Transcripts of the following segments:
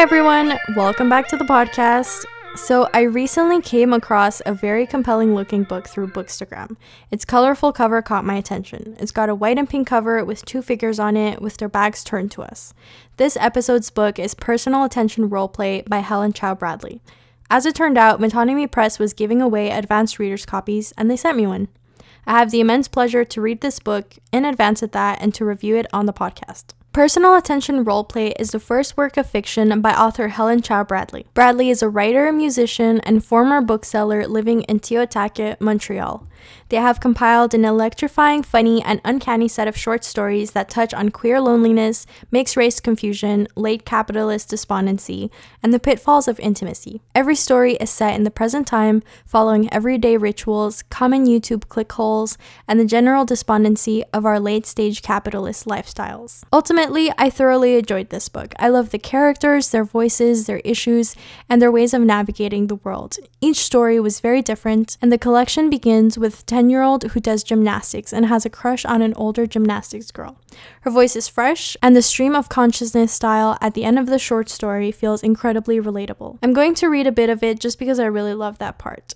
Hi, everyone. Welcome back to the podcast. So, I recently came across a very compelling looking book through Bookstagram. Its colorful cover caught my attention. It's got a white and pink cover with two figures on it with their backs turned to us. This episode's book is Personal Attention Roleplay by Helen Chau Bradley. As it turned out, Metonymy Press was giving away advanced readers' copies, and they sent me one. I have the immense pleasure to read this book in advance at that and to review it on the podcast. Personal Attention Roleplay is the first work of fiction by author Helen Chau Bradley. Bradley is a writer, musician, and former bookseller living in Tiohtia:ke, Montreal. They have compiled an electrifying, funny, and uncanny set of short stories that touch on queer loneliness, mixed race confusion, late capitalist despondency, and the pitfalls of intimacy. Every story is set in the present time, following everyday rituals, common YouTube click holes, and the general despondency of our late stage capitalist lifestyles. Ultimately, I thoroughly enjoyed this book. I love the characters, their voices, their issues, and their ways of navigating the world. Each story was very different, and the collection begins with with 10 year old who does gymnastics and has a crush on an older gymnastics girl. Her voice is fresh, and the stream of consciousness style at the end of the short story feels incredibly relatable. I'm going to read a bit of it just because I really love that part.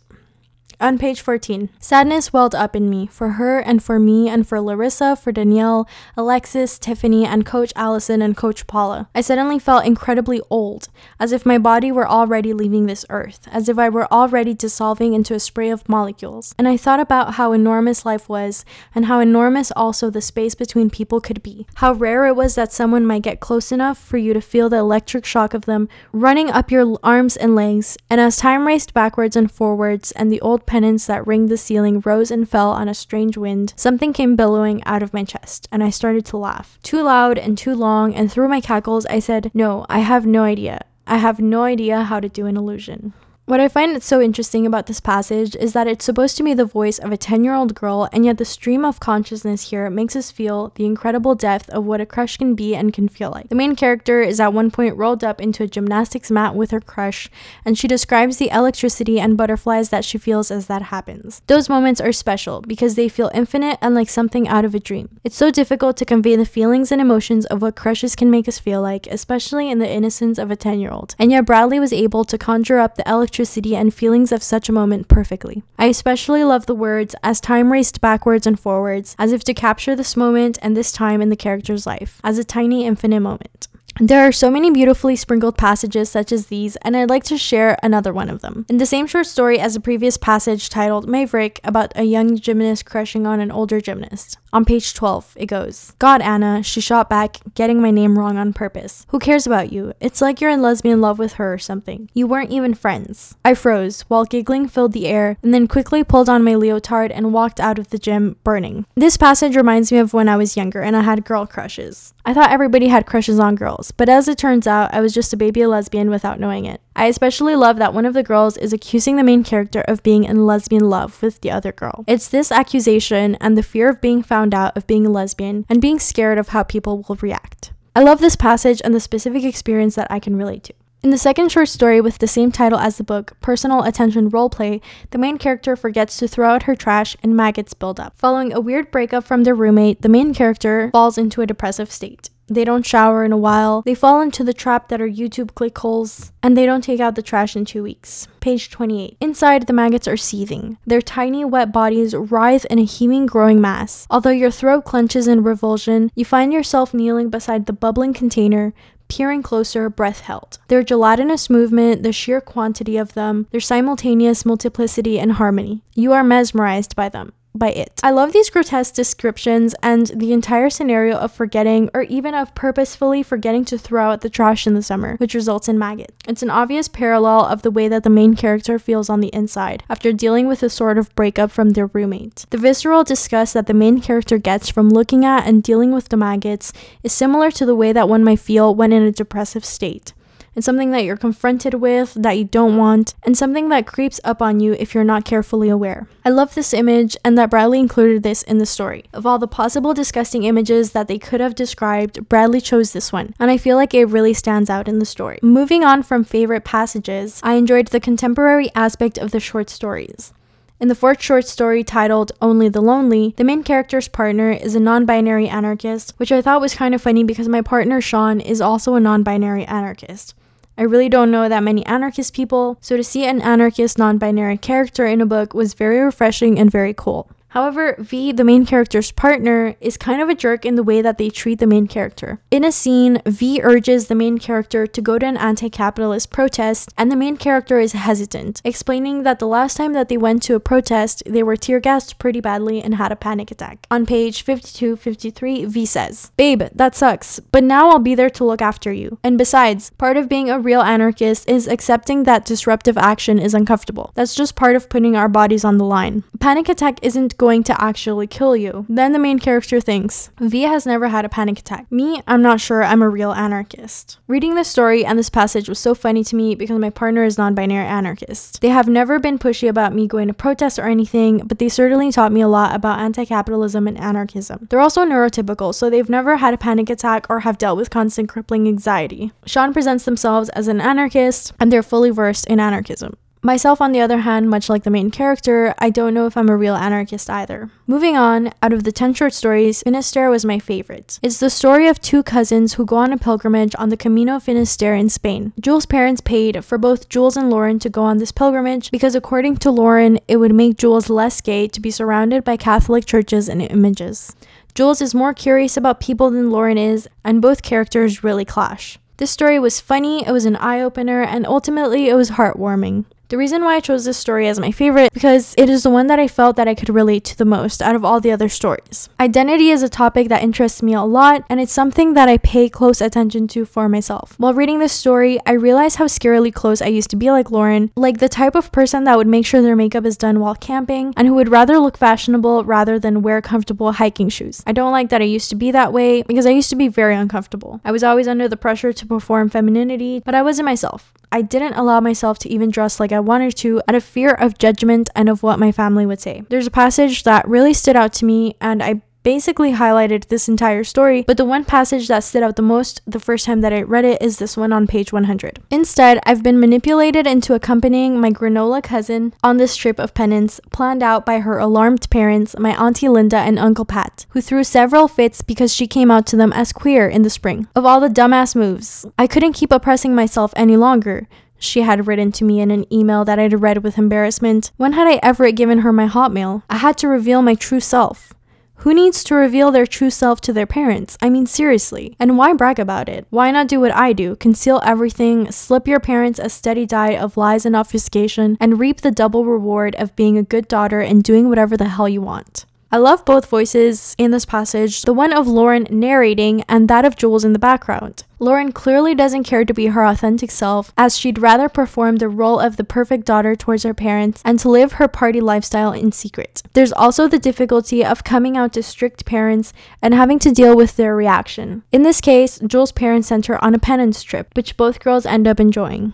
On page 14, sadness welled up in me for her and for me and for Larissa, for Danielle, Alexis, Tiffany, and Coach Allison and Coach Paula. I suddenly felt incredibly old, as if my body were already leaving this earth, as if I were already dissolving into a spray of molecules. And I thought about how enormous life was, and how enormous also the space between people could be. How rare it was that someone might get close enough for you to feel the electric shock of them running up your arms and legs. And as time raced backwards and forwards, and the old pennants that ringed the ceiling rose and fell on a strange wind, something came billowing out of my chest, and I started to laugh. Too loud and too long, and through my cackles, I said, No, I have no idea. I have no idea how to do an illusion. What I find so interesting about this passage is that it's supposed to be the voice of a 10 year old girl, and yet the stream of consciousness here makes us feel the incredible depth of what a crush can be and can feel like. The main character is at one point rolled up into a gymnastics mat with her crush, and she describes the electricity and butterflies that she feels as that happens. Those moments are special because they feel infinite and like something out of a dream. It's so difficult to convey the feelings and emotions of what crushes can make us feel like, especially in the innocence of a 10 year old. And yet, Bradley was able to conjure up the electricity electricity and feelings of such a moment perfectly. I especially love the words as time raced backwards and forwards, as if to capture this moment and this time in the character's life, as a tiny infinite moment. There are so many beautifully sprinkled passages such as these, and I'd like to share another one of them. In the same short story as the previous passage titled Maverick about a young gymnast crushing on an older gymnast. On page 12, it goes God, Anna, she shot back, getting my name wrong on purpose. Who cares about you? It's like you're in lesbian love with her or something. You weren't even friends. I froze, while giggling filled the air, and then quickly pulled on my leotard and walked out of the gym, burning. This passage reminds me of when I was younger and I had girl crushes. I thought everybody had crushes on girls girls, but as it turns out, I was just a baby lesbian without knowing it. I especially love that one of the girls is accusing the main character of being in lesbian love with the other girl. It's this accusation and the fear of being found out of being a lesbian and being scared of how people will react. I love this passage and the specific experience that I can relate to. In the second short story with the same title as the book, Personal Attention Roleplay, the main character forgets to throw out her trash and maggots build up. Following a weird breakup from their roommate, the main character falls into a depressive state. They don't shower in a while. They fall into the trap that are YouTube click holes, and they don't take out the trash in two weeks. Page 28. Inside, the maggots are seething. Their tiny, wet bodies writhe in a heaving, growing mass. Although your throat clenches in revulsion, you find yourself kneeling beside the bubbling container, peering closer, breath held. Their gelatinous movement, the sheer quantity of them, their simultaneous multiplicity and harmony. You are mesmerized by them by it. I love these grotesque descriptions and the entire scenario of forgetting or even of purposefully forgetting to throw out the trash in the summer, which results in maggots. It's an obvious parallel of the way that the main character feels on the inside after dealing with a sort of breakup from their roommate. The visceral disgust that the main character gets from looking at and dealing with the maggots is similar to the way that one might feel when in a depressive state and something that you're confronted with that you don't want, and something that creeps up on you if you're not carefully aware. I love this image and that Bradley included this in the story. Of all the possible disgusting images that they could have described, Bradley chose this one, and I feel like it really stands out in the story. Moving on from favorite passages, I enjoyed the contemporary aspect of the short stories. In the fourth short story titled Only the Lonely, the main character's partner is a non binary anarchist, which I thought was kind of funny because my partner Sean is also a non binary anarchist. I really don't know that many anarchist people, so to see an anarchist non binary character in a book was very refreshing and very cool. However, V, the main character's partner, is kind of a jerk in the way that they treat the main character. In a scene, V urges the main character to go to an anti capitalist protest, and the main character is hesitant, explaining that the last time that they went to a protest, they were tear gassed pretty badly and had a panic attack. On page 52 53, V says, Babe, that sucks, but now I'll be there to look after you. And besides, part of being a real anarchist is accepting that disruptive action is uncomfortable. That's just part of putting our bodies on the line. Panic attack isn't going to actually kill you. Then the main character thinks, Via has never had a panic attack. Me, I'm not sure I'm a real anarchist. Reading this story and this passage was so funny to me because my partner is non binary anarchist. They have never been pushy about me going to protest or anything, but they certainly taught me a lot about anti capitalism and anarchism. They're also neurotypical, so they've never had a panic attack or have dealt with constant crippling anxiety. Sean presents themselves as an anarchist, and they're fully versed in anarchism. Myself, on the other hand, much like the main character, I don't know if I'm a real anarchist either. Moving on, out of the 10 short stories, Finisterre was my favorite. It's the story of two cousins who go on a pilgrimage on the Camino Finisterre in Spain. Jules' parents paid for both Jules and Lauren to go on this pilgrimage because, according to Lauren, it would make Jules less gay to be surrounded by Catholic churches and images. Jules is more curious about people than Lauren is, and both characters really clash. This story was funny, it was an eye opener, and ultimately it was heartwarming. The reason why I chose this story as my favorite because it is the one that I felt that I could relate to the most out of all the other stories. Identity is a topic that interests me a lot and it's something that I pay close attention to for myself. While reading this story, I realized how scarily close I used to be like Lauren, like the type of person that would make sure their makeup is done while camping and who would rather look fashionable rather than wear comfortable hiking shoes. I don't like that I used to be that way because I used to be very uncomfortable. I was always under the pressure to perform femininity, but I wasn't myself. I didn't allow myself to even dress like I wanted to out of fear of judgment and of what my family would say. There's a passage that really stood out to me, and I basically highlighted this entire story, but the one passage that stood out the most the first time that I read it is this one on page 100. Instead, I've been manipulated into accompanying my granola cousin on this trip of penance planned out by her alarmed parents, my auntie Linda and Uncle Pat, who threw several fits because she came out to them as queer in the spring. Of all the dumbass moves, I couldn't keep oppressing myself any longer she had written to me in an email that I'd read with embarrassment. When had I ever given her my hotmail? I had to reveal my true self. Who needs to reveal their true self to their parents? I mean, seriously. And why brag about it? Why not do what I do? Conceal everything, slip your parents a steady diet of lies and obfuscation, and reap the double reward of being a good daughter and doing whatever the hell you want. I love both voices in this passage, the one of Lauren narrating and that of Jules in the background. Lauren clearly doesn't care to be her authentic self, as she'd rather perform the role of the perfect daughter towards her parents and to live her party lifestyle in secret. There's also the difficulty of coming out to strict parents and having to deal with their reaction. In this case, Jules' parents sent her on a penance trip, which both girls end up enjoying.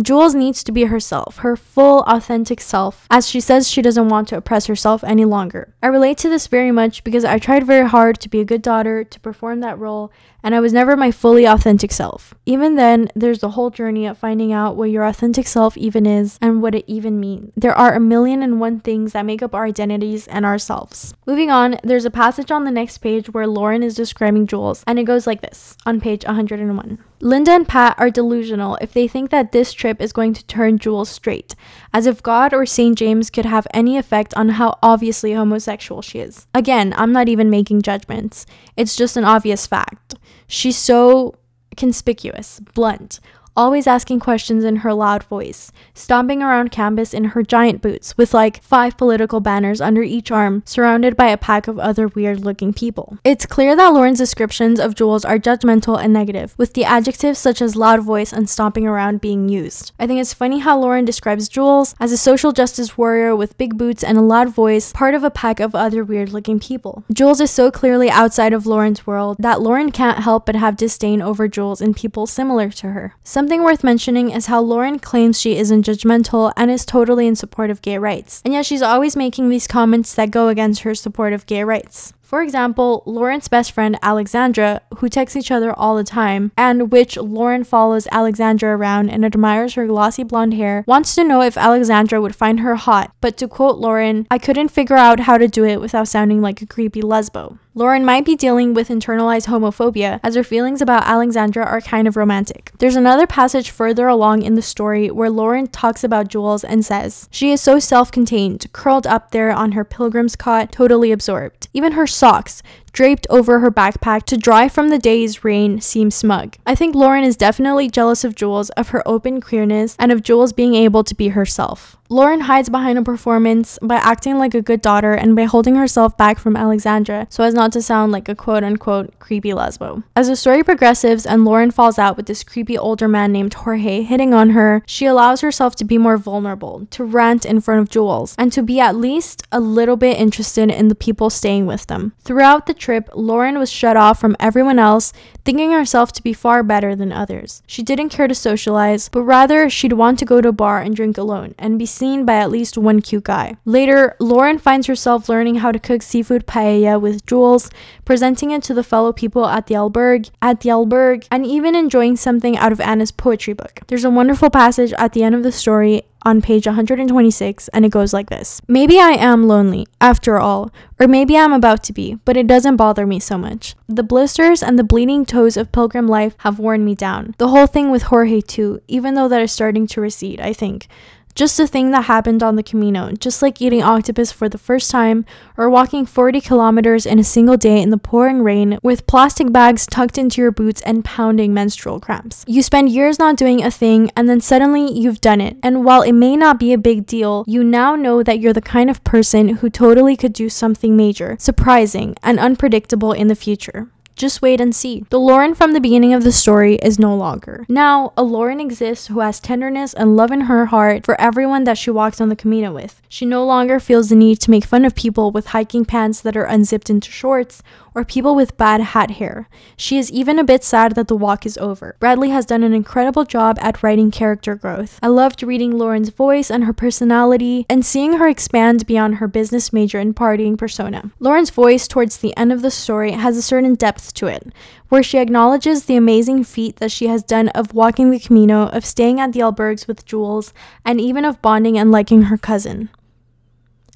Jules needs to be herself, her full, authentic self, as she says she doesn't want to oppress herself any longer. I relate to this very much because I tried very hard to be a good daughter, to perform that role, and I was never my fully authentic self. Even then, there's the whole journey of finding out what your authentic self even is and what it even means. There are a million and one things that make up our identities and ourselves. Moving on, there's a passage on the next page where Lauren is describing Jules, and it goes like this on page 101. Linda and Pat are delusional if they think that this trip is going to turn Jules straight, as if God or St. James could have any effect on how obviously homosexual she is. Again, I'm not even making judgments, it's just an obvious fact. She's so conspicuous, blunt, always asking questions in her loud voice, stomping around campus in her giant boots with like five political banners under each arm, surrounded by a pack of other weird looking people. It's clear that Lauren's descriptions of Jules are judgmental and negative, with the adjectives such as loud voice and stomping around being used. I think it's funny how Lauren describes Jules as a social justice warrior with big boots and a loud voice, part of a pack of other weird looking people. Jules is so clearly outside of Lauren's world that Lauren can't help but have disdain over Jules and people similar to her. Some Something worth mentioning is how Lauren claims she isn't judgmental and is totally in support of gay rights, and yet she's always making these comments that go against her support of gay rights. For example, Lauren's best friend Alexandra, who texts each other all the time, and which Lauren follows Alexandra around and admires her glossy blonde hair, wants to know if Alexandra would find her hot. But to quote Lauren, I couldn't figure out how to do it without sounding like a creepy lesbo. Lauren might be dealing with internalized homophobia as her feelings about Alexandra are kind of romantic. There's another passage further along in the story where Lauren talks about Jules and says, She is so self contained, curled up there on her pilgrim's cot, totally absorbed. Even her socks, draped over her backpack to dry from the day's rain, seem smug. I think Lauren is definitely jealous of Jules, of her open queerness, and of Jules being able to be herself. Lauren hides behind a performance by acting like a good daughter and by holding herself back from Alexandra so as not to sound like a quote unquote creepy lesbo. As the story progresses and Lauren falls out with this creepy older man named Jorge hitting on her, she allows herself to be more vulnerable, to rant in front of Jules, and to be at least a little bit interested in the people staying with them. Throughout the trip, Lauren was shut off from everyone else, thinking herself to be far better than others. She didn't care to socialize, but rather she'd want to go to a bar and drink alone and be seen by at least one cute guy. Later, Lauren finds herself learning how to cook seafood paella with Jules, presenting it to the fellow people at the albergue, at the albergue, and even enjoying something out of Anna's poetry book. There's a wonderful passage at the end of the story on page 126, and it goes like this Maybe I am lonely, after all, or maybe I'm about to be, but it doesn't bother me so much. The blisters and the bleeding toes of pilgrim life have worn me down. The whole thing with Jorge, too, even though that is starting to recede, I think. Just a thing that happened on the Camino, just like eating octopus for the first time or walking 40 kilometers in a single day in the pouring rain with plastic bags tucked into your boots and pounding menstrual cramps. You spend years not doing a thing and then suddenly you've done it. And while it may not be a big deal, you now know that you're the kind of person who totally could do something major, surprising, and unpredictable in the future. Just wait and see. The Lauren from the beginning of the story is no longer. Now, a Lauren exists who has tenderness and love in her heart for everyone that she walks on the Camino with. She no longer feels the need to make fun of people with hiking pants that are unzipped into shorts or people with bad hat hair. She is even a bit sad that the walk is over. Bradley has done an incredible job at writing character growth. I loved reading Lauren's voice and her personality and seeing her expand beyond her business major and partying persona. Lauren's voice towards the end of the story has a certain depth to it, where she acknowledges the amazing feat that she has done of walking the Camino, of staying at the albergues with Jules, and even of bonding and liking her cousin.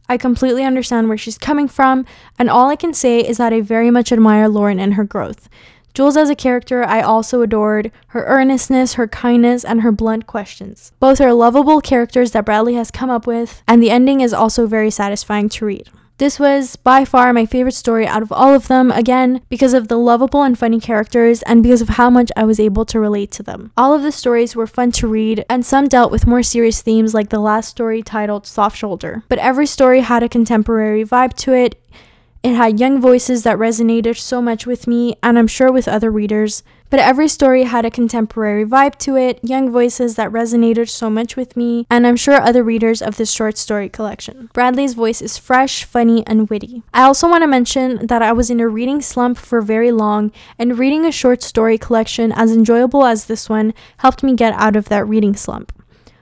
I completely understand where she's coming from, and all I can say is that I very much admire Lauren and her growth. Jules as a character, I also adored her earnestness, her kindness, and her blunt questions. Both are lovable characters that Bradley has come up with, and the ending is also very satisfying to read. This was by far my favorite story out of all of them, again, because of the lovable and funny characters and because of how much I was able to relate to them. All of the stories were fun to read, and some dealt with more serious themes, like the last story titled Soft Shoulder. But every story had a contemporary vibe to it. It had young voices that resonated so much with me, and I'm sure with other readers. But every story had a contemporary vibe to it, young voices that resonated so much with me, and I'm sure other readers of this short story collection. Bradley's voice is fresh, funny, and witty. I also want to mention that I was in a reading slump for very long, and reading a short story collection as enjoyable as this one helped me get out of that reading slump.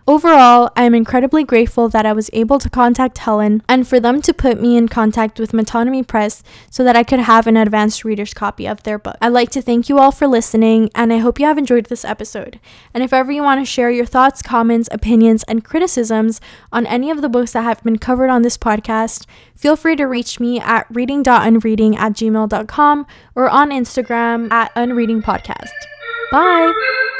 Overall, I am incredibly grateful that I was able to contact Helen and for them to put me in contact with Metonymy Press so that I could have an advanced reader's copy of their book. I'd like to thank you all for listening, and I hope you have enjoyed this episode. And if ever you want to share your thoughts, comments, opinions, and criticisms on any of the books that have been covered on this podcast, feel free to reach me at reading.unreading at gmail.com or on Instagram at unreadingpodcast. Bye!